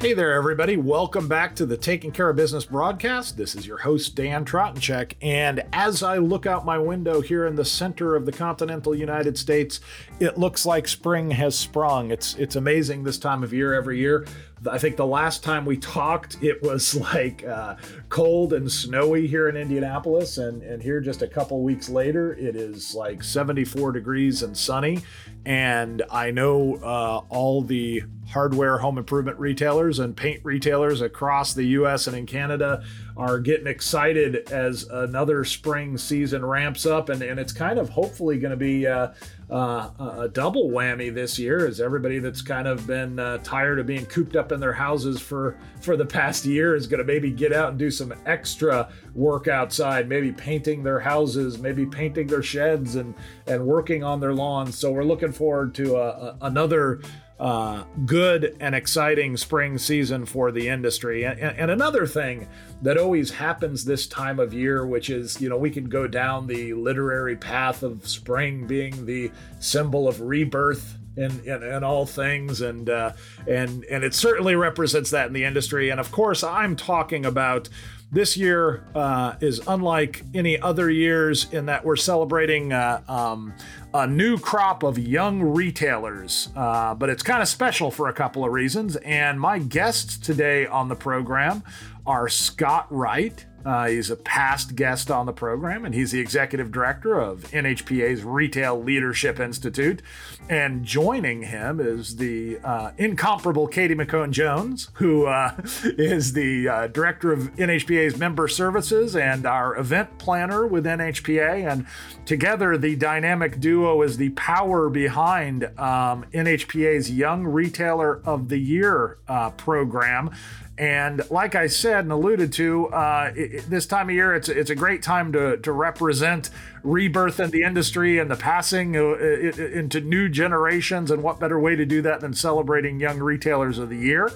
Hey there, everybody. Welcome back to the Taking Care of Business broadcast. This is your host, Dan Tratensek. And as I look out my window here in the center of the continental United States, it looks like spring has sprung. It's, it's amazing this time of year every year. I think the last time we talked, it was like uh, cold and snowy here in Indianapolis, and and here just a couple weeks later, it is like 74 degrees and sunny. And I know uh, all the hardware home improvement retailers and paint retailers across the U.S. and in Canada are getting excited as another spring season ramps up, and and it's kind of hopefully going to be. Uh, uh, a double whammy this year as everybody that's kind of been uh, tired of being cooped up in their houses for for the past year is going to maybe get out and do some extra work outside maybe painting their houses maybe painting their sheds and and working on their lawns. So we're looking forward to a, another uh, good and exciting spring season for the industry. And, and, another thing that always happens this time of year, which is, you know, we can go down the literary path of spring being the symbol of rebirth. In, in, in all things and uh, and and it certainly represents that in the industry and of course I'm talking about this year uh, is unlike any other years in that we're celebrating uh, um, a new crop of young retailers, uh, but it's kind of special for a couple of reasons. And my guests today on the program are Scott Wright. Uh, he's a past guest on the program, and he's the executive director of NHPA's Retail Leadership Institute. And joining him is the uh, incomparable Katie McCone Jones, who uh, is the uh, director of NHPA's member services and our event planner with NHPA. And together, the dynamic duo is the power behind um, NHPA's Young Retailer of the Year uh, program. And like I said and alluded to, uh, it, this time of year, it's it's a great time to to represent rebirth in the industry and the passing uh, into new generations. And what better way to do that than celebrating Young Retailers of the Year?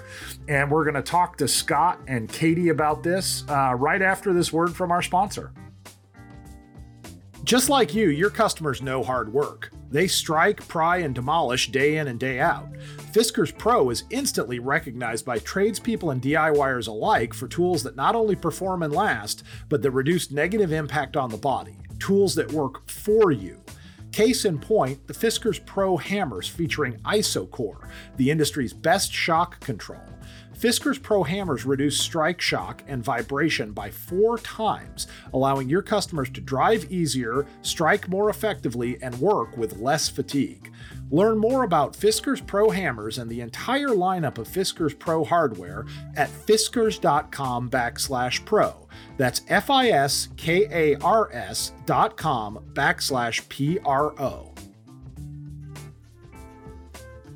And we're going to talk to Scott and Katie about this uh, right after this word from our sponsor. Just like you, your customers know hard work. They strike, pry, and demolish day in and day out. Fiskars Pro is instantly recognized by tradespeople and DIYers alike for tools that not only perform and last, but that reduce negative impact on the body. Tools that work for you. Case in point, the Fiskars Pro hammers featuring IsoCore, the industry's best shock control. Fiskars Pro hammers reduce strike shock and vibration by four times, allowing your customers to drive easier, strike more effectively, and work with less fatigue. Learn more about Fiskars Pro hammers and the entire lineup of Fiskars Pro hardware at fiskars.com backslash pro. That's F-I-S-K-A-R-S dot com backslash P-R-O.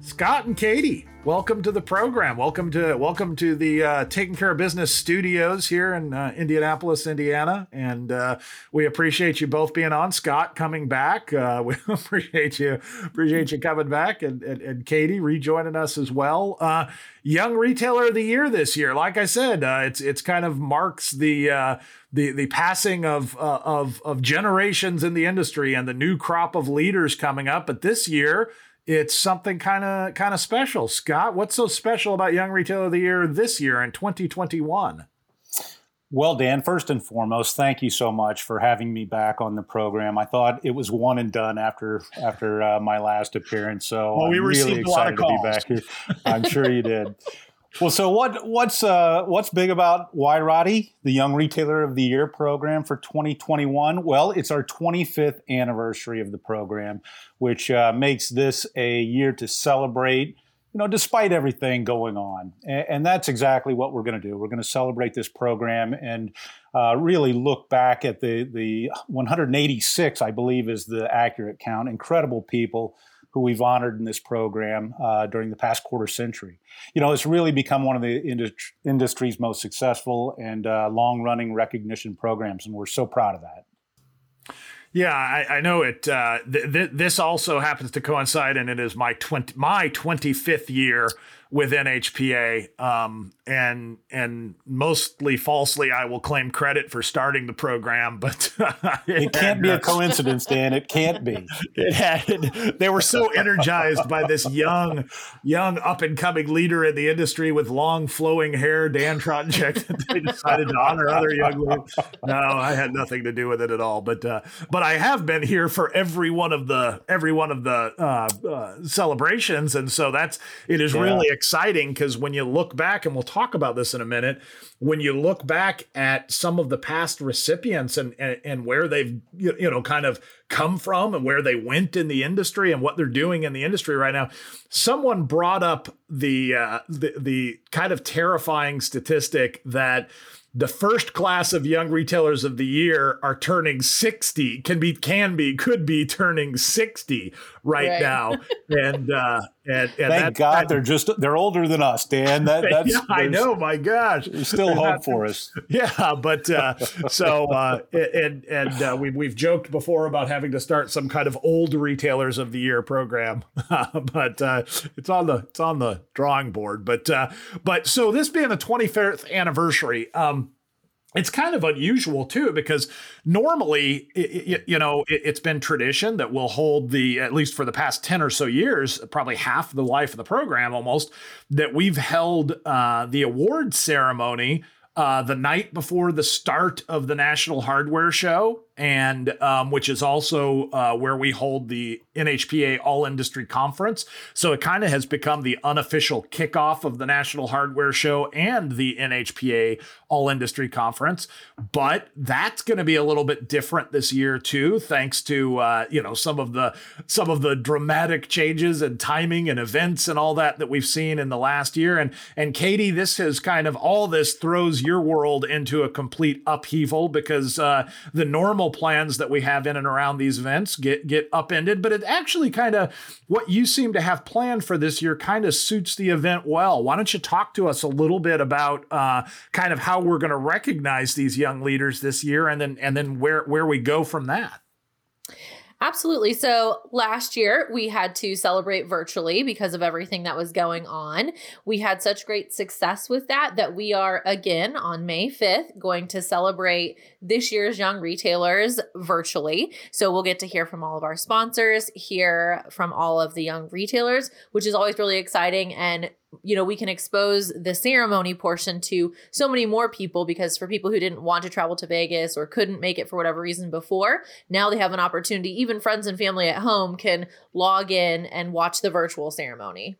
Scott and Katie, welcome to the program. Welcome to welcome to the uh, Taking Care of Business studios here in uh, Indianapolis, Indiana, and uh, we appreciate you both being on. Scott coming back, uh, we appreciate you appreciate you coming back, and and, and Katie rejoining us as well. Uh, young Retailer of the Year this year, like I said, uh, it's it's kind of marks the the the passing of of of generations in the industry and the new crop of leaders coming up. But this year, it's something kind of kind of special. Scott, what's so special about Young Retailer of the Year this year in 2021? Well, Dan, first and foremost, thank you so much for having me back on the program. I thought it was one and done after after uh, my last appearance, so well, we I'm really excited to be back here. I'm sure you did. Well, so what what's uh, what's big about Why Roddy, the Young Retailer of the Year program for 2021? Well, it's our 25th anniversary of the program, which uh, makes this a year to celebrate. You know, despite everything going on, and, and that's exactly what we're going to do. We're going to celebrate this program and uh, really look back at the the 186, I believe, is the accurate count. Incredible people who we've honored in this program uh, during the past quarter century. You know, it's really become one of the industry, industry's most successful and uh, long running recognition programs, and we're so proud of that. Yeah, I, I know it. Uh, th- th- this also happens to coincide, and it is my twenty my twenty fifth year with NHPA, um, and and mostly falsely, I will claim credit for starting the program, but it, it can't be a coincidence, Dan. It can't be. It had. They were so energized by this young, young up and coming leader in the industry with long flowing hair, Dan Tratensek, that they decided to honor other young leaders. No, I had nothing to do with it at all. But uh, but I have been here for every one of the every one of the uh, uh, celebrations, and so that's it is yeah. really exciting because when you look back, and we'll talk about this in a minute, when you look back at some of the past recipients and and, and where they've you know kind of come from and where they went in the industry and what they're doing in the industry right now. Someone brought up the uh, the the kind of terrifying statistic that the first class of young retailers of the year are turning 60 can be can be could be turning 60 right, right. now. And uh and, and thank that, god that, they're just they're older than us dan. That that's yeah, i know my gosh. there's still hope for us. Yeah but uh so uh and and uh, we, we've joked before about having to start some kind of old retailers of the year program. But uh it's on the it's on the drawing board. But uh but so this being the 25th anniversary um it's kind of unusual too because normally it, you know it, has been tradition that we'll hold the at least for the past 10 or so years probably half the life of the program almost that we've held uh, the award ceremony uh, the night before the start of the national hardware show and um, which is also uh, where we hold the NHPA All Industry Conference. So it kind of has become the unofficial kickoff of the National Hardware Show and the NHPA All Industry Conference. But that's going to be a little bit different this year too, thanks to uh, you know some of the some of the dramatic changes and timing and events and all that that we've seen in the last year. And and Katie, this has kind of all this throws your world into a complete upheaval because uh, the normal plans that we have in and around these events get get upended. But it actually kind of what you seem to have planned for this year kind of suits the event well. Why don't you talk to us a little bit about uh, kind of how we're going to recognize these young leaders this year, and then and then where where we go from that. Absolutely. So last year we had to celebrate virtually because of everything that was going on. We had such great success with that that we are again on May 5th going to celebrate this year's young retailers virtually. So we'll get to hear from all of our sponsors, hear from all of the young retailers, which is always really exciting and you know, we can expose the ceremony portion to so many more people because for people who didn't want to travel to Vegas or couldn't make it for whatever reason before, now they have an opportunity. Even friends and family at home can log in and watch the virtual ceremony.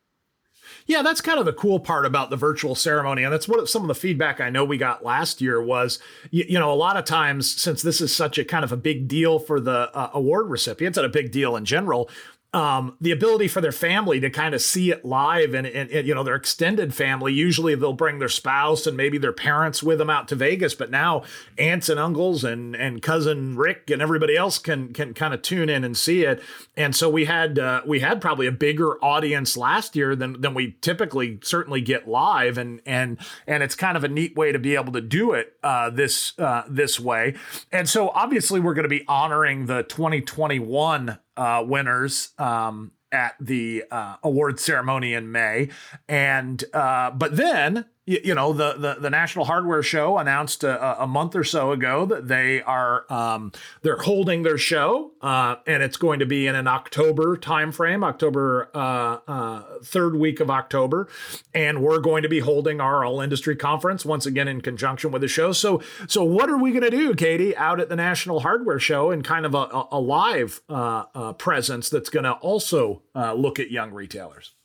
Yeah, that's kind of the cool part about the virtual ceremony. And that's what some of the feedback I know we got last year was, you, you know, a lot of times, since this is such a kind of a big deal for the uh, award recipients and a big deal in general, um, the ability for their family to kind of see it live and, and, and, you know their extended family usually they'll bring their spouse and maybe their parents with them out to Vegas but now aunts and uncles and and cousin Rick and everybody else can can kind of tune in and see it. And so we had uh, we had probably a bigger audience last year than than we typically certainly get live and and and it's kind of a neat way to be able to do it uh, this uh, this way. And so obviously we're going to be honoring the 2021 uh, winners um, at the uh, award ceremony in May, and uh, but then you, you know the, the, the National Hardware Show announced a, a, month or so ago that they are um, they're holding their show uh, and it's going to be in an October timeframe, October uh, uh, third week of October, and we're going to be holding our all industry conference once again in conjunction with the show. So so what are we going to do, Katie, out at the National Hardware Show and kind of a, a live uh, uh, presence that's going to also look at young retailers?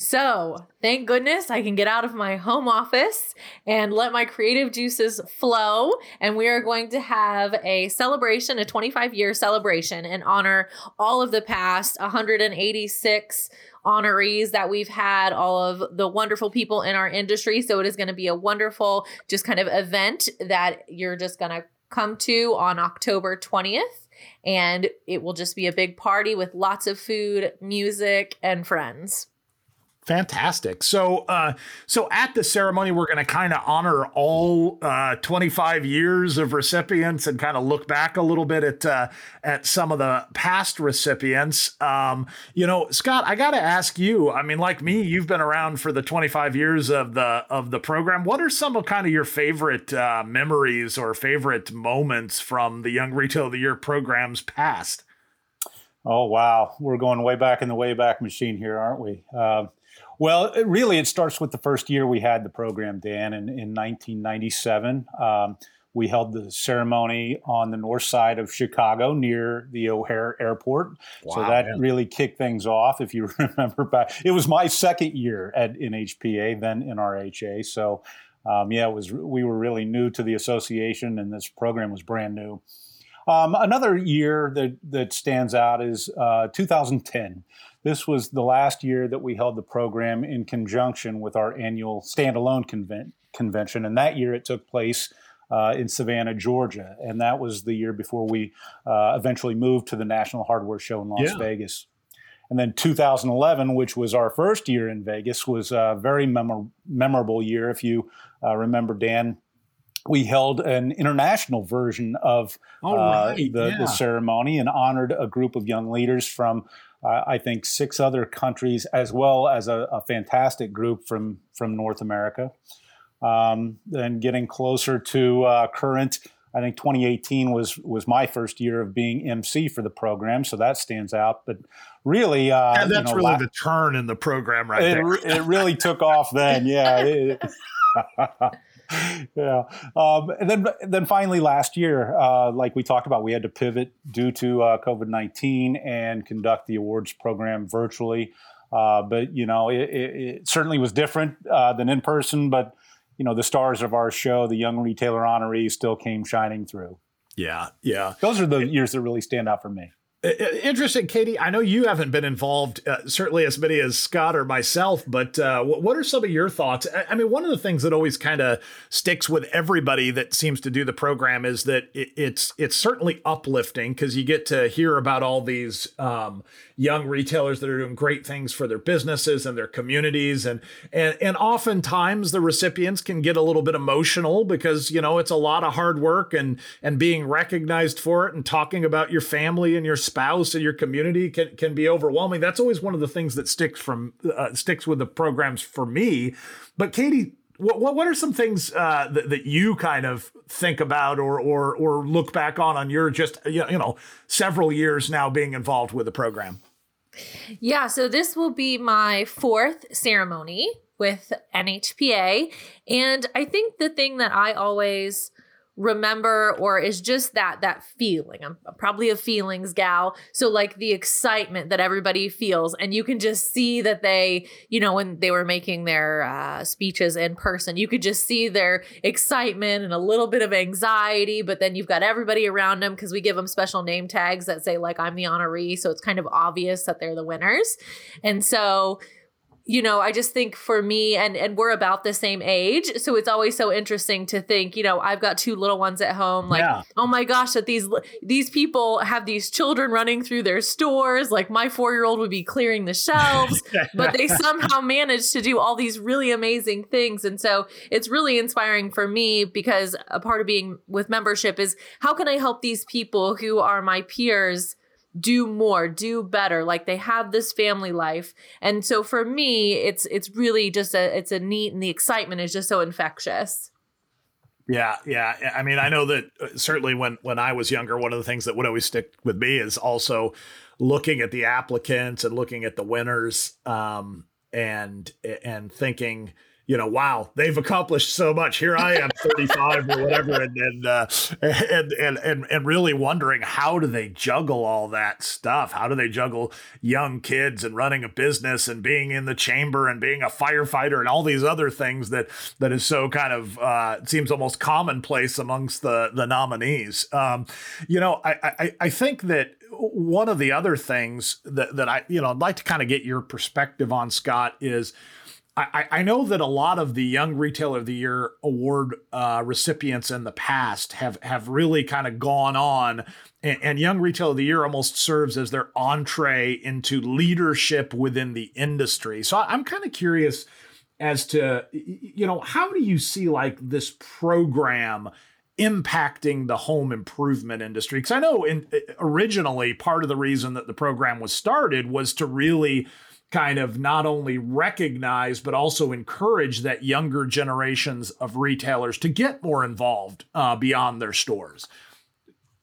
So, thank goodness I can get out of my home office and let my creative juices flow. And we are going to have a celebration, a 25 year celebration, and honor all of the past 186 honorees that we've had, all of the wonderful people in our industry. So, it is going to be a wonderful, just kind of event that you're just going to come to on October 20th. And it will just be a big party with lots of food, music, and friends. Fantastic. So, uh, so at the ceremony, we're going to kind of honor all uh, 25 years of recipients and kind of look back a little bit at uh, at some of the past recipients. Um, you know, Scott, I got to ask you. I mean, like me, you've been around for the 25 years of the of the program. What are some of kind of your favorite uh, memories or favorite moments from the Young Retail of the Year programs past? Oh wow, we're going way back in the way back machine here, aren't we? Well, it really, it starts with the first year we had the program, Dan, in, in 1997. Um, we held the ceremony on the north side of Chicago near the O'Hare Airport. Wow, so that man. really kicked things off. If you remember back, it was my second year at NHPA, then NRHA. So, um, yeah, it was. We were really new to the association, and this program was brand new. Um, another year that that stands out is uh, 2010. This was the last year that we held the program in conjunction with our annual standalone conven- convention, and that year it took place uh, in Savannah, Georgia, and that was the year before we uh, eventually moved to the National Hardware Show in Las yeah. Vegas. And then 2011, which was our first year in Vegas, was a very memor- memorable year. If you uh, remember, Dan, we held an international version of uh, right. the, yeah. the, ceremony and honored a group of young leaders from uh, I think six other countries, as well as a, a fantastic group from from North America. Um, then getting closer to uh, current, I think 2018 was was my first year of being MC for the program, so that stands out. But really, uh, yeah, that's you know, really la- the turn in the program, right it, there. it really took off then. Yeah. It, yeah. Um, and then, then finally, last year, uh, like we talked about, we had to pivot due to uh, COVID nineteen and conduct the awards program virtually. Uh, but you know, it, it, it, certainly was different uh, than in person. But you know, the stars of our show, the young retailer honorees, still came shining through. Yeah, yeah. Those are the years that really stand out for me. Interesting, Katie. I know you haven't been involved, uh, certainly as many as Scott or myself, but uh, what are some of your thoughts? I mean, one of the things that always kind of sticks with everybody that seems to do the program is that it, it's it's certainly uplifting because you get to hear about all these um, young retailers that are doing great things for their businesses and their communities and and and oftentimes the recipients can get a little bit emotional because you know it's a lot of hard work and and being recognized for it and talking about your family and your spouse and your community can can be overwhelming that's always one of the things that sticks from uh, sticks with the programs for me but Katie what, what are some things uh, that, that you kind of think about or or or look back on on your just you know several years now being involved with the program? Yeah, so this will be my fourth ceremony with NHPA. And I think the thing that I always remember or is just that that feeling. I'm probably a feelings gal. So like the excitement that everybody feels and you can just see that they you know when they were making their uh, speeches in person you could just see their excitement and a little bit of anxiety but then you've got everybody around them because we give them special name tags that say like i'm the honoree. So it's kind of obvious that they're the winners. And so you know i just think for me and and we're about the same age so it's always so interesting to think you know i've got two little ones at home like yeah. oh my gosh that these these people have these children running through their stores like my 4-year-old would be clearing the shelves but they somehow managed to do all these really amazing things and so it's really inspiring for me because a part of being with membership is how can i help these people who are my peers do more, do better. Like they have this family life. And so for me, it's it's really just a it's a neat and the excitement is just so infectious. Yeah, yeah. I mean, I know that uh, certainly when when I was younger, one of the things that would always stick with me is also looking at the applicants and looking at the winners um, and and thinking, you know, wow, they've accomplished so much. Here I am, 35 or whatever, and and, uh, and and and and really wondering how do they juggle all that stuff? How do they juggle young kids and running a business and being in the chamber and being a firefighter and all these other things that that is so kind of uh, seems almost commonplace amongst the the nominees. Um, you know, I, I I think that one of the other things that that I you know I'd like to kind of get your perspective on Scott is I, I know that a lot of the Young Retailer of the Year award uh, recipients in the past have have really kind of gone on, and, and Young Retailer of the Year almost serves as their entree into leadership within the industry. So I'm kind of curious as to you know how do you see like this program impacting the home improvement industry because i know in, originally part of the reason that the program was started was to really kind of not only recognize but also encourage that younger generations of retailers to get more involved uh, beyond their stores.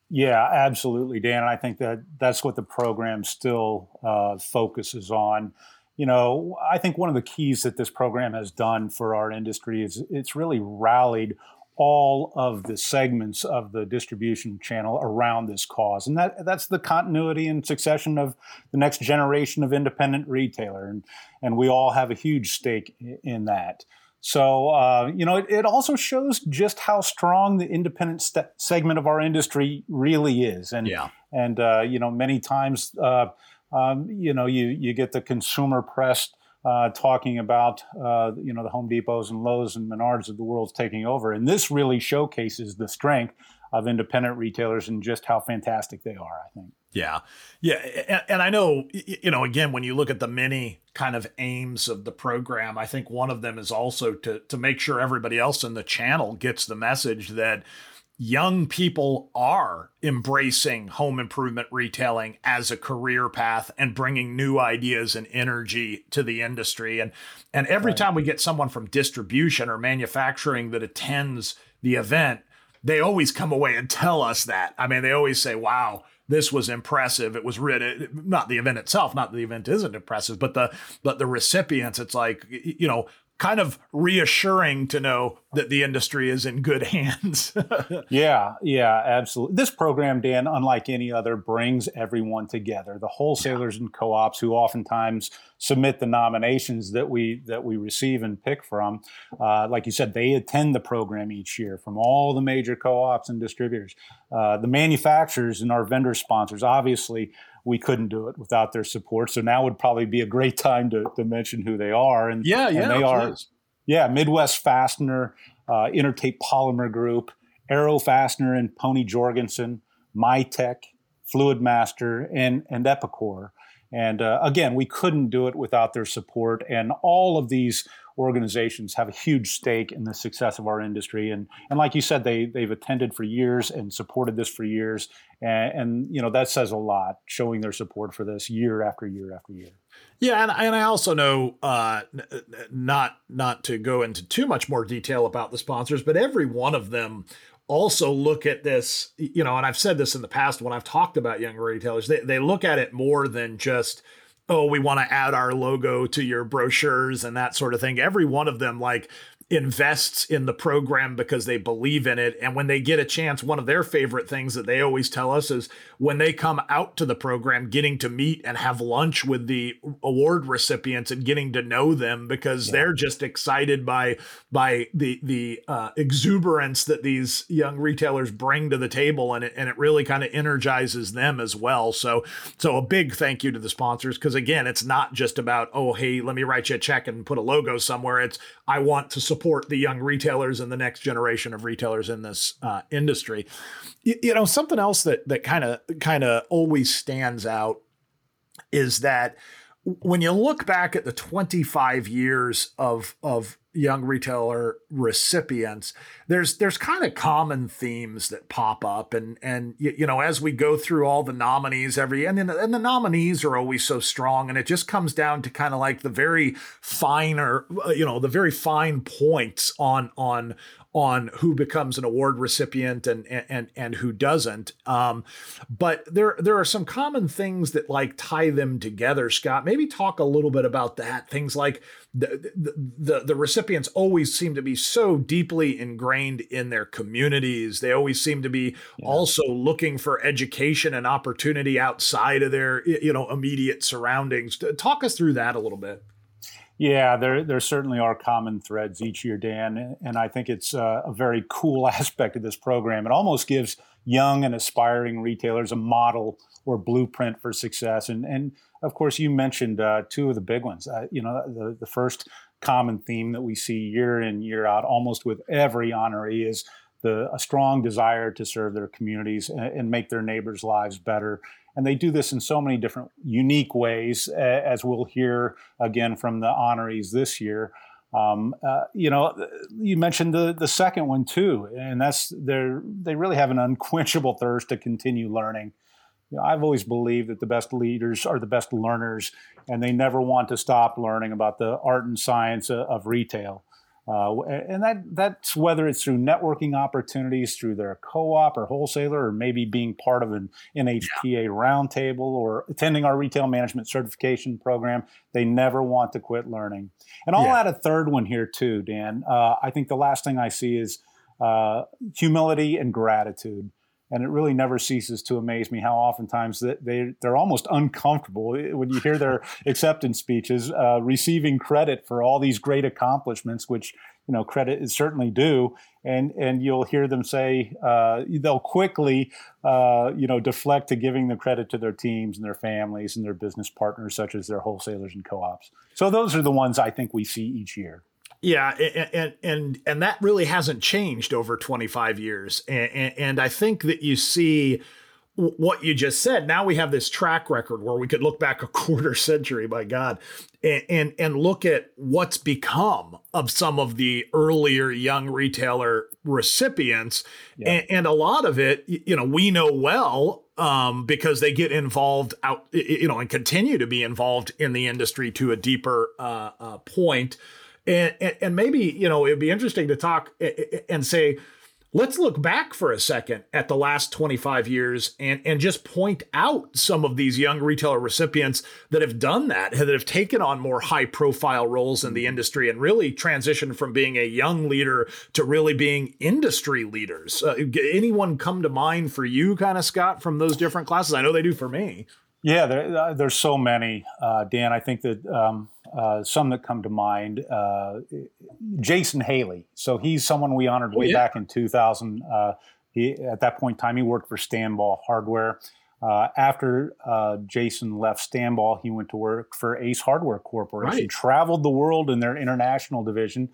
Yeah, absolutely, Dan. I think that that's what the program still uh, focuses on. You know, I think one of the keys that this program has done for our industry is it's really rallied all of the segments of the distribution channel around this cause. And that that's the continuity and succession of the next generation of independent retailer. And, and we all have a huge stake in that. So, uh, you know, it, it, also shows just how strong the independent st- segment of our industry really is. And, yeah. and uh, you know, many times, uh, um, you know, you, you get the consumer press uh, talking about uh, you know the Home Depots and Lowe's and Menards of the world's taking over, and this really showcases the strength of independent retailers and just how fantastic they are. I think. Yeah, yeah, and, and I know you know again when you look at the many kind of aims of the program, I think one of them is also to to make sure everybody else in the channel gets the message that young people are embracing home improvement retailing as a career path and bringing new ideas and energy to the industry and and every right. time we get someone from distribution or manufacturing that attends the event they always come away and tell us that i mean they always say wow this was impressive. It was written, not the event itself, not the event isn't impressive, but the but the recipients. It's like you know, kind of reassuring to know that the industry is in good hands. yeah, yeah, absolutely. This program, Dan, unlike any other, brings everyone together. The wholesalers yeah. and co-ops who oftentimes submit the nominations that we that we receive and pick from, uh, like you said, they attend the program each year from all the major co-ops and distributors. Uh, the manufacturers and our vendor sponsors, obviously we couldn't do it without their support. So now would probably be a great time to, to mention who they are. And yeah, yeah, and they are. Yeah, Midwest Fastener, uh, Intertape Polymer Group, Arrow Fastener and Pony Jorgensen, Mytech, Fluidmaster, and and Epicor. And uh, again, we couldn't do it without their support. And all of these organizations have a huge stake in the success of our industry. And, and like you said, they, they've attended for years and supported this for years. And, and, you know, that says a lot, showing their support for this year after year after year. Yeah, and, and I also know uh, not not to go into too much more detail about the sponsors, but every one of them also look at this, you know, and I've said this in the past when I've talked about younger retailers, they, they look at it more than just – oh, we want to add our logo to your brochures and that sort of thing. Every one of them, like, invests in the program because they believe in it. And when they get a chance, one of their favorite things that they always tell us is when they come out to the program, getting to meet and have lunch with the award recipients and getting to know them because yeah. they're just excited by by the the uh, exuberance that these young retailers bring to the table, and it and it really kind of energizes them as well. So so a big thank you to the sponsors because again, it's not just about oh hey let me write you a check and put a logo somewhere. It's I want to support the young retailers and the next generation of retailers in this uh, industry. You, you know something else that that kind of kind of always stands out is that when you look back at the 25 years of of young retailer recipients there's there's kind of common themes that pop up and and you, you know as we go through all the nominees every and, and the nominees are always so strong and it just comes down to kind of like the very finer uh, you know the very fine points on on on who becomes an award recipient and and and who doesn't. Um, but there there are some common things that like tie them together. Scott, maybe talk a little bit about that. Things like the the the, the recipients always seem to be so deeply ingrained in their communities. They always seem to be yeah. also looking for education and opportunity outside of their you know immediate surroundings. Talk us through that a little bit. Yeah, there there certainly are common threads each year, Dan, and I think it's uh, a very cool aspect of this program. It almost gives young and aspiring retailers a model or blueprint for success. And and of course, you mentioned uh, two of the big ones. Uh, you know, the the first common theme that we see year in year out, almost with every honoree, is the a strong desire to serve their communities and, and make their neighbors' lives better. And they do this in so many different unique ways, as we'll hear again from the honorees this year. Um, uh, you know, you mentioned the the second one too, and that's they they really have an unquenchable thirst to continue learning. You know, I've always believed that the best leaders are the best learners, and they never want to stop learning about the art and science of, of retail. Uh, and that that's whether it's through networking opportunities through their co-op or wholesaler, or maybe being part of an NHPA yeah. roundtable or attending our retail management certification program. They never want to quit learning. And I'll yeah. add a third one here too, Dan. Uh, I think the last thing I see is uh, humility and gratitude and it really never ceases to amaze me how oftentimes they they're almost uncomfortable when you hear their acceptance speeches, uh, receiving credit for all these great accomplishments, which you know credit is certainly due, and and you'll hear them say uh, they'll quickly uh, you know deflect to giving the credit to their teams and their families and their business partners, such as their wholesalers and co-ops. So those are the ones I think we see each year. Yeah, and and and that really hasn't changed over 25 years, and, and I think that you see what you just said. Now we have this track record where we could look back a quarter century, by God, and, and and, look at what's become of some of the earlier young retailer recipients, yeah. and, and, a lot of it, you know, we know well um, because they get involved out, you know, and continue to be involved in the industry to a deeper uh, uh, point. And, and, and maybe, you know, it'd be interesting to talk and say, let's look back for a second at the last 25 years and, and just point out some of these young retailer recipients that have done that, that have taken on more high profile roles in the industry and really transitioned from being a young leader to really being industry leaders. Uh, anyone come to mind for you, kind of, Scott, from those different classes? I know they do for me. Yeah, there, uh, there's so many, uh, Dan. I think that um, uh, some that come to mind. Uh, Jason Haley. So he's someone we honored oh, way yeah. back in 2000. Uh, he, at that point in time, he worked for Stanball Hardware. Uh, after Jason left Stanball, he went to work for Ace Hardware Corporation. Right. Traveled the world in their international division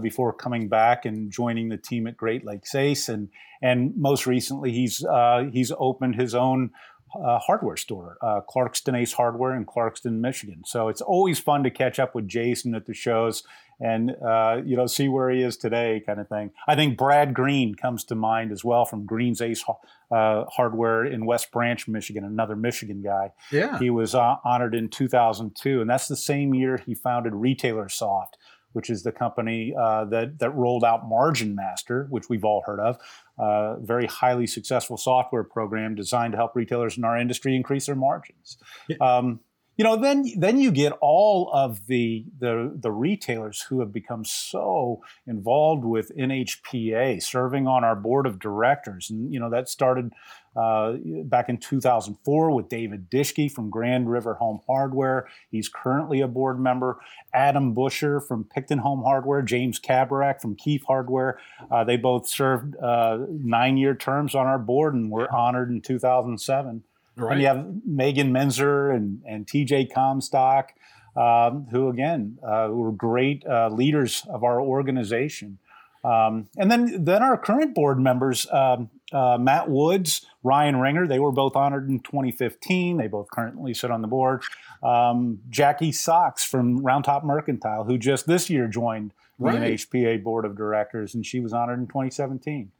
before coming back and joining the team at Great Lakes Ace. And and most recently, he's he's opened his own uh, hardware store, uh, Clarkston Ace Hardware in Clarkston, Michigan. So it's always fun to catch up with Jason at the shows and uh, you know see where he is today, kind of thing. I think Brad Green comes to mind as well from Green's Ace uh, Hardware in West Branch, Michigan. Another Michigan guy. Yeah, he was uh, honored in 2002, and that's the same year he founded Retailer Soft which is the company uh, that that rolled out Margin Master, which we've all heard of. Uh, very highly successful software program designed to help retailers in our industry increase their margins. Yeah. Um, you know, then then you get all of the, the the retailers who have become so involved with NHPA, serving on our board of directors, and you know that started uh, back in 2004 with David Dishke from Grand River Home Hardware. He's currently a board member. Adam Busher from Picton Home Hardware, James Kabarak from Keefe Hardware. Uh, they both served uh, nine-year terms on our board and were honored in 2007. Right. And you have Megan Menzer and, and TJ Comstock, um, who again uh, were great uh, leaders of our organization. Um, and then, then our current board members, um, uh, Matt Woods, Ryan Ringer, they were both honored in 2015. They both currently sit on the board. Um, Jackie Sox from Roundtop Mercantile, who just this year joined right. the NHPA board of directors, and she was honored in 2017.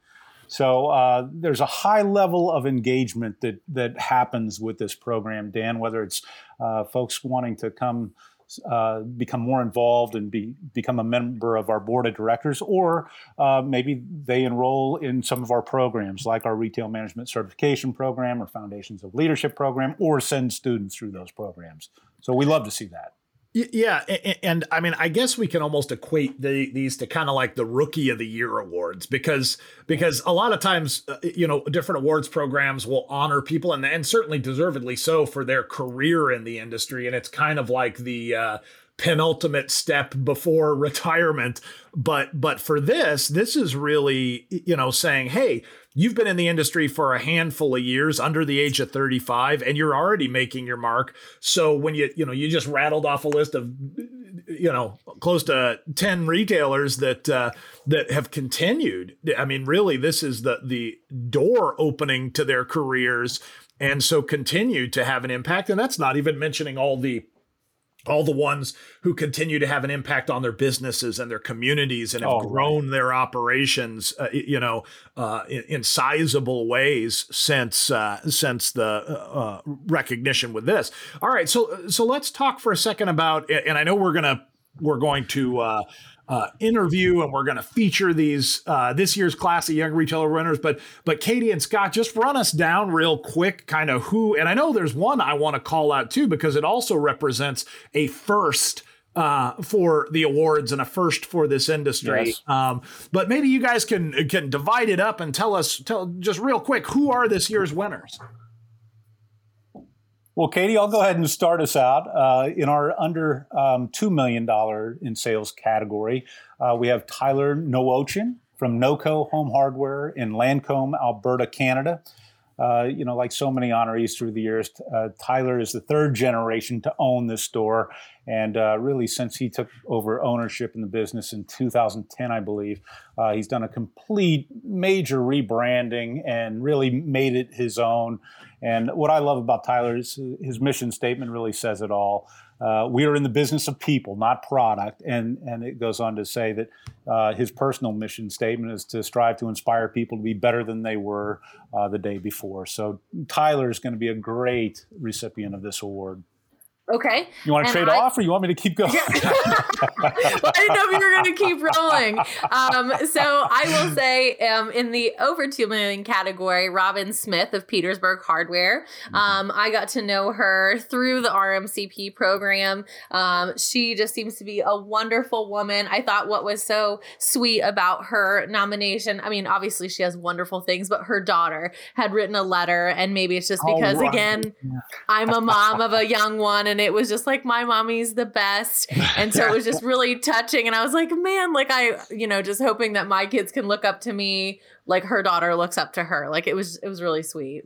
So uh, there's a high level of engagement that that happens with this program, Dan. Whether it's uh, folks wanting to come uh, become more involved and be become a member of our board of directors, or uh, maybe they enroll in some of our programs, like our retail management certification program or Foundations of Leadership program, or send students through those programs. So we love to see that. Yeah, and, and, I mean, I guess we can almost equate the, these to kind of like the Rookie of the Year awards because because a lot of times, uh, you know, different awards programs will honor people and and certainly deservedly so for their career in the industry, and it's kind of like the uh, penultimate step before retirement. But but for this, this is really you know saying, hey, you've been in the industry for a handful of years under the age of 35 and you're already making your mark. So when you you know you just rattled off a list of you know close to 10 retailers that uh, that have continued. I mean really this is the the door opening to their careers and so continue to have an impact. And that's not even mentioning all the all the ones who continue to have an impact on their businesses and their communities and have oh, grown right. their operations, uh, you know, uh, in, in, sizable ways since uh, since the uh, uh, recognition with this. All right, so so let's talk for a second about, and I know we're gonna we're going to uh, interview, and we're going to feature these uh, this year's class of young retailer winners. But but Katie and Scott, just run us down real quick, kind of who. And I know there's one I want to call out too because it also represents a first uh, for the awards and a first for this industry. Yes. Um, but maybe you guys can can divide it up and tell us tell just real quick who are this year's winners. Well, Katie, I'll go ahead and start us out. Uh, in our under um, $2 million in sales category, uh, we have Tyler Noochin from Noco Home Hardware in Lacombe, Alberta, Canada. Uh, you know, like so many honorees through the years, uh, Tyler is the third generation to own this store. And uh, really, since he took over ownership in the business in 2010, I believe, uh, he's done a complete major rebranding and really made it his own. And what I love about Tyler is his mission statement really says it all. Uh, we are in the business of people, not product. And, and it goes on to say that uh, his personal mission statement is to strive to inspire people to be better than they were uh, the day before. So Tyler is going to be a great recipient of this award. Okay. You want to trade I, off or you want me to keep going? well, I didn't know if you were going to keep rolling. Um, so I will say um, in the over 2 million category, Robin Smith of Petersburg Hardware. Mm-hmm. Um, I got to know her through the RMCP program. Um, she just seems to be a wonderful woman. I thought what was so sweet about her nomination, I mean, obviously she has wonderful things, but her daughter had written a letter. And maybe it's just because, right. again, I'm a mom of a young one and it was just like my mommy's the best. And so it was just really touching and i was like man like i you know just hoping that my kids can look up to me like her daughter looks up to her. Like it was it was really sweet.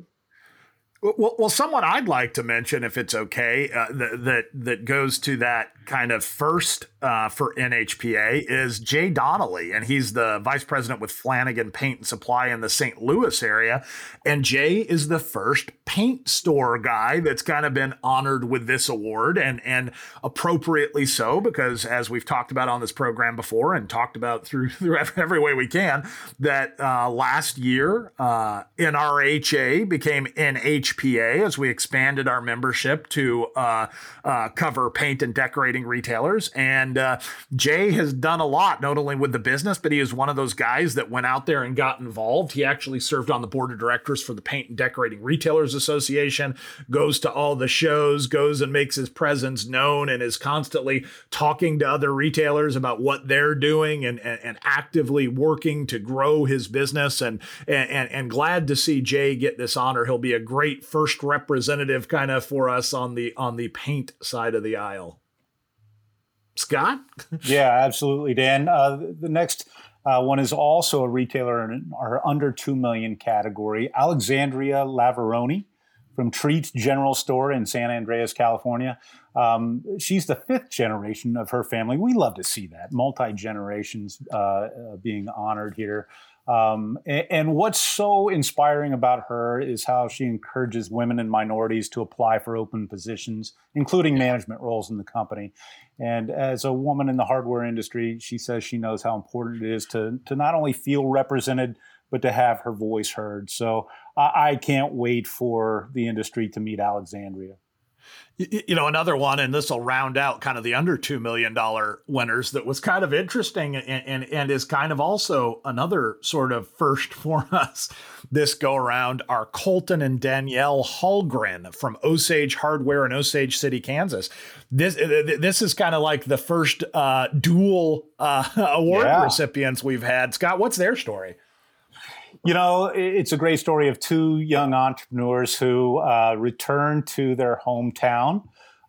Well, well, someone I'd like to mention, if it's okay, uh, that, that that goes to that kind of first uh, for NHPA is Jay Donnelly, and he's the vice president with Flanagan Paint and Supply in the St. Louis area. And Jay is the first paint store guy that's kind of been honored with this award, and and appropriately so, because as we've talked about on this program before, and talked about through, through every way we can, that uh, last year uh, NRHA became NHPA as we expanded our membership to uh, uh, cover paint and decorating retailers and and uh, Jay has done a lot, not only with the business, but he is one of those guys that went out there and got involved. He actually served on the board of directors for the Paint and Decorating Retailers Association, goes to all the shows, goes and makes his presence known, and is constantly talking to other retailers about what they're doing and, and, and actively working to grow his business. And, and, and glad to see Jay get this honor. He'll be a great first representative kind of for us on the on the paint side of the aisle. Scott? yeah, absolutely, Dan. Uh, the next uh, one is also a retailer in our under 2 million category, Alexandria Lavaroni from Treats General Store in San Andreas, California. Um, she's the fifth generation of her family. We love to see that, multi generations uh, uh, being honored here. Um, and, and, what's so inspiring about her is how she encourages women and minorities to apply for open positions, including management roles in the company. And as a woman in the hardware industry, she says she knows how important it is to, to not only feel represented, but to have her voice heard. So I, I can't wait for the industry to meet Alexandria. You know, another one, and this will round out kind of the under $2 million winners that was kind of interesting and, and, and is kind of also another sort of first for us this go around are Colton and Danielle Hallgren from Osage Hardware in Osage City, Kansas. This, this is kind of like the first uh, dual uh, award yeah. recipients we've had. Scott, what's their story? You know, it's a great story of two young entrepreneurs who uh, returned to their hometown.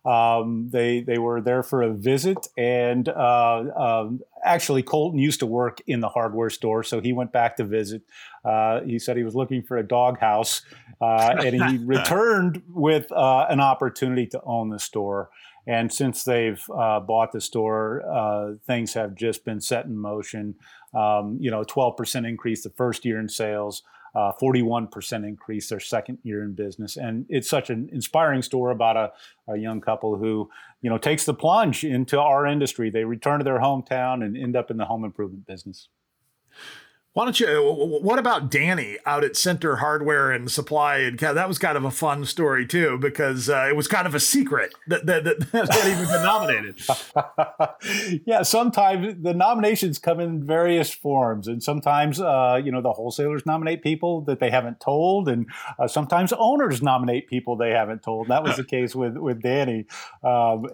Um, they they were there for a visit, and uh, um, actually, Colton used to work in the hardware store, so he went back to visit. Uh, he said he was looking for a doghouse, uh, and he returned with uh, an opportunity to own the store. And since they've uh, bought the store, uh, things have just been set in motion. Um, you know, 12% increase the first year in sales, uh, 41% increase their second year in business. And it's such an inspiring story about a, a, young couple who, you know, takes the plunge into our industry. They return to their hometown and end up in the home improvement business. Why don't you? What about Danny out at Center Hardware and Supply? And that was kind of a fun story too, because uh, it was kind of a secret that that, that, that even been nominated. yeah, sometimes the nominations come in various forms, and sometimes uh, you know the wholesalers nominate people that they haven't told, and uh, sometimes owners nominate people they haven't told. That was the case with with Danny. Um,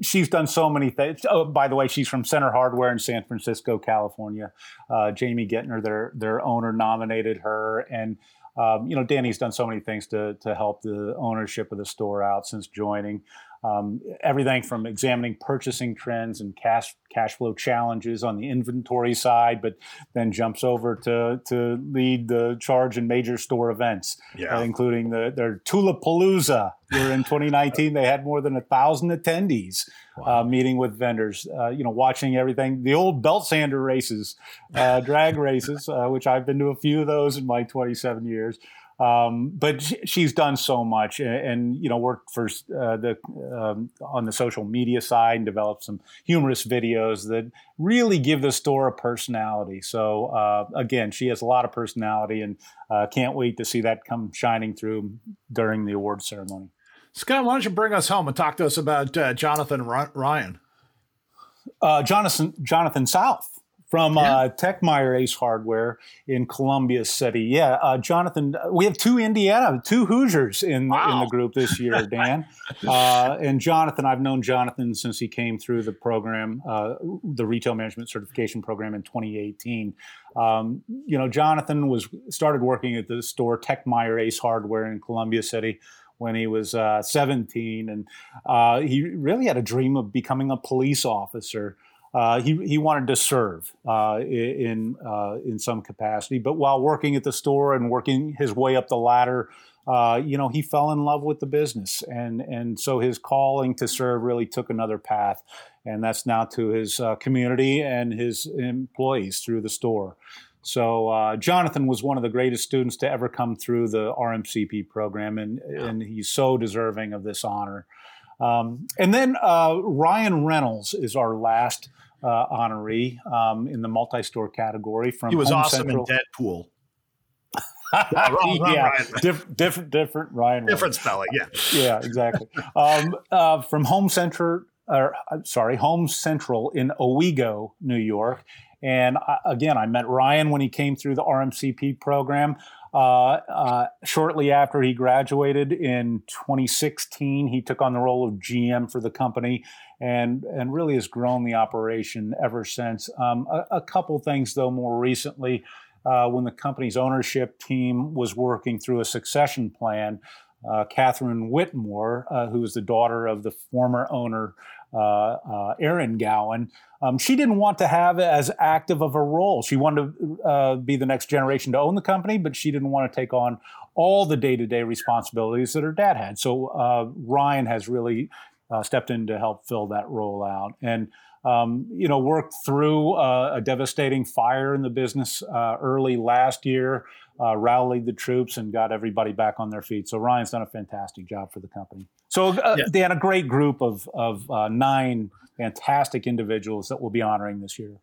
she's done so many things. Oh, by the way, she's from Center Hardware in San Francisco, California. Uh, Jamie Gettner their their owner nominated her, and um, you know Danny's done so many things to to help the ownership of the store out since joining. Um, everything from examining purchasing trends and cash cash flow challenges on the inventory side, but then jumps over to to lead the charge in major store events, yeah. uh, including the their Tulipalooza. Where in 2019 they had more than a thousand attendees wow. uh, meeting with vendors. Uh, you know, watching everything. The old belt sander races, uh, drag races, uh, which I've been to a few of those in my 27 years. Um, but she's done so much, and, and you know, worked for uh, the um, on the social media side and developed some humorous videos that really give the store a personality. So uh, again, she has a lot of personality, and uh, can't wait to see that come shining through during the award ceremony. Scott, why don't you bring us home and talk to us about uh, Jonathan Ryan? Uh, Jonathan Jonathan South from yeah. uh, Techmeyer Ace Hardware in Columbia City. Yeah, uh, Jonathan, we have two Indiana, two Hoosiers in wow. in the group this year, Dan. uh, and Jonathan, I've known Jonathan since he came through the program, uh, the Retail Management Certification Program in 2018. Um, you know, Jonathan was started working at the store Techmeyer Ace Hardware in Columbia City when he was uh, 17, and uh, he really had a dream of becoming a police officer uh, he, he wanted to serve uh, in uh, in some capacity. But while working at the store and working his way up the ladder, uh, you know, he fell in love with the business, and and so his calling to serve really took another path, and that's now to his uh, community and his employees through the store. So uh, Jonathan was one of the greatest students to ever come through the RMCP program, and and he's so deserving of this honor. Um, and then Ryan Reynolds is our last uh, honoree um, in the multi-store category from he was Home awesome Central. in Deadpool. yeah, wrong, wrong yeah. Dif- different, different Ryan. Different spelling, yeah, yeah, exactly. um, uh, from Home Center, or sorry, Home Central in Owego, New York, and I, again, I met Ryan when he came through the RMCP program. Uh, uh, shortly after he graduated in 2016, he took on the role of GM for the company and, and really has grown the operation ever since. Um, a, a, couple things, though, more recently, uh, when the company's ownership team was working through a succession plan, uh, Catherine Whitmore, uh, who is the daughter of the former owner uh, uh, Aaron Gowan, um, she didn't want to have as active of a role. She wanted to uh, be the next generation to own the company, but she didn't want to take on all the day to day responsibilities that her dad had. So Ryan has really stepped in to help fill that role out. And um, you know, worked through uh, a devastating fire in the business uh, early last year, uh, rallied the troops, and got everybody back on their feet. So Ryan's done a fantastic job for the company. So uh, yeah. had a great group of of uh, nine fantastic individuals that we'll be honoring this year.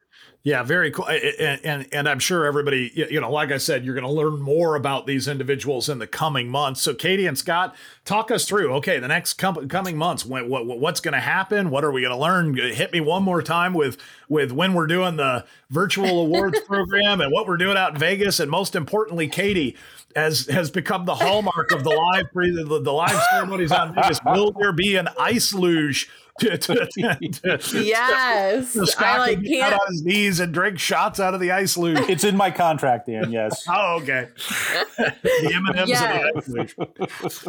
Yeah, very cool. And, and, and I'm sure everybody, you know, like I said, you're going to learn more about these individuals in the coming months. So, Katie and Scott, talk us through. Okay, the next com- coming months, what, what what's going to happen? What are we going to learn? Hit me one more time with with when we're doing the virtual awards program and what we're doing out in Vegas, and most importantly, Katie has has become the hallmark of the live the, the live ceremonies in Vegas. Will there be an ice luge? To, to, to, yes, I like can't on his knees and drink shots out of the ice luge. It's in my contract, Dan. Yes. oh, okay. the M and M's yes.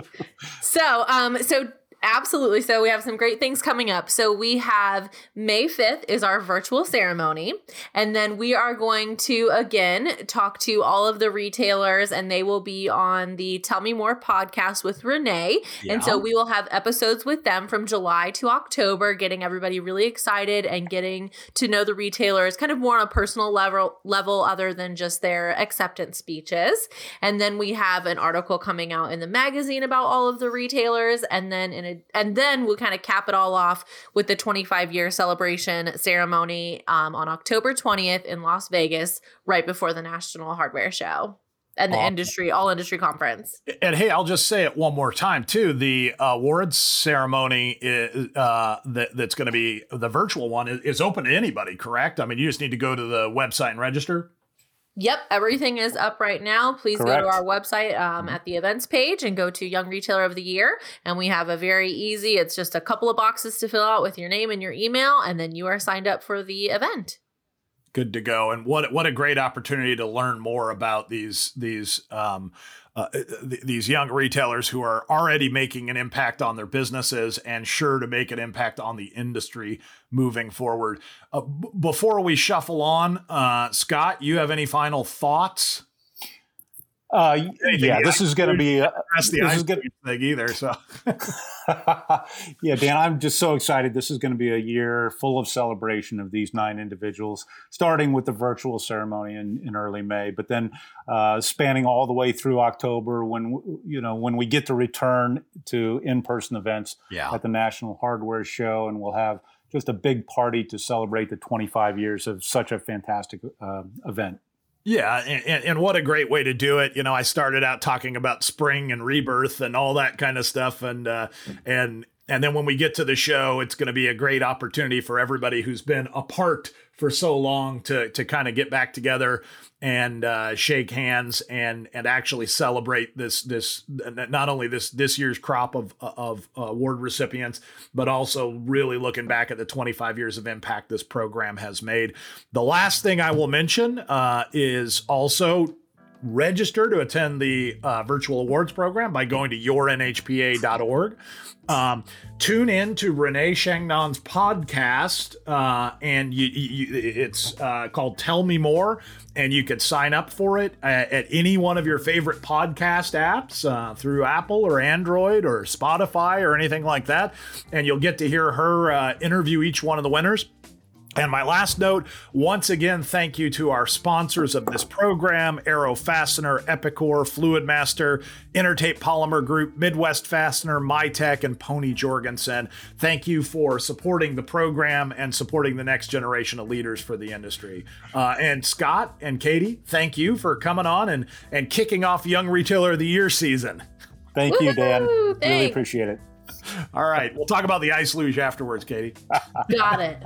So, um, so Absolutely. So we have some great things coming up. So we have May 5th is our virtual ceremony. And then we are going to again talk to all of the retailers and they will be on the Tell Me More podcast with Renee. Yeah. And so we will have episodes with them from July to October, getting everybody really excited and getting to know the retailers kind of more on a personal level level other than just their acceptance speeches. And then we have an article coming out in the magazine about all of the retailers and then in a, and then we'll kind of cap it all off with the 25 year celebration ceremony um, on October 20th in Las Vegas, right before the National Hardware Show and the industry all industry conference. And hey, I'll just say it one more time too. The awards ceremony is, uh, that, that's going to be the virtual one is, is open to anybody. Correct? I mean, you just need to go to the website and register. Yep, everything is up right now. Please Correct. go to our website um, mm-hmm. at the events page and go to Young Retailer of the Year. And we have a very easy, it's just a couple of boxes to fill out with your name and your email, and then you are signed up for the event good to go. And what what a great opportunity to learn more about these these um, uh, th- these young retailers who are already making an impact on their businesses and sure to make an impact on the industry moving forward. Uh, b- before we shuffle on, uh, Scott, you have any final thoughts? Uh, yeah, this is going to be a, this is gonna, thing either. So, yeah, Dan, I'm just so excited. This is going to be a year full of celebration of these nine individuals, starting with the virtual ceremony in, in early May, but then uh, spanning all the way through October when you know when we get to return to in-person events yeah. at the National Hardware Show, and we'll have just a big party to celebrate the 25 years of such a fantastic uh, event. Yeah, and, and, what a great way to do it. You know, I started out talking about spring and rebirth and all that kind of stuff, and uh, and and then when we get to the show, it's going to be a great opportunity for everybody who's been apart for so long to to kind of get back together and uh, shake hands and and actually celebrate this this not only this this year's crop of of award recipients, but also really looking back at the 25 years of impact this program has made. The last thing I will mention uh, is also register to attend the uh, virtual awards program by going to yournhpa.org. Um, tune in to Renee Changnon's podcast, uh, and you, you, it's uh, called Tell Me More, and you could sign up for it at, at any one of your favorite podcast apps uh, through Apple or Android or Spotify or anything like that, and you'll get to hear her uh, interview each one of the winners. And my last note, once again, thank you to our sponsors of this program Arrow Fastener, Epicor, Fluidmaster, Intertape Polymer Group, Midwest Fastener, Mytech, and Pony Jorgensen. Thank you for supporting the program and supporting the next generation of leaders for the industry. Uh, and Scott and Katie, thank you for coming on and, and kicking off Young Retailer of the Year season. Thank Woo-hoo! you, Dan. Thanks. Really appreciate it. All right. We'll talk about the ice luge afterwards, Katie. Got it.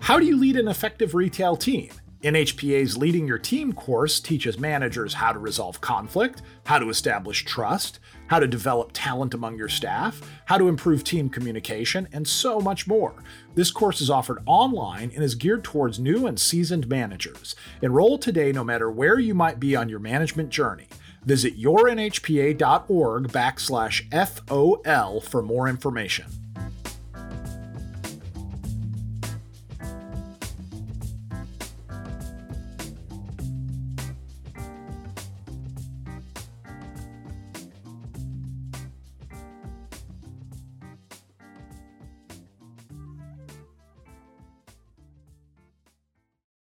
How do you lead an effective retail team? NHPA's Leading Your Team course teaches managers how to resolve conflict, how to establish trust, how to develop talent among your staff, how to improve team communication, and so much more. This course is offered online and is geared towards new and seasoned managers. Enroll today no matter where you might be on your management journey. Visit yournhpa.org backslash FOL for more information.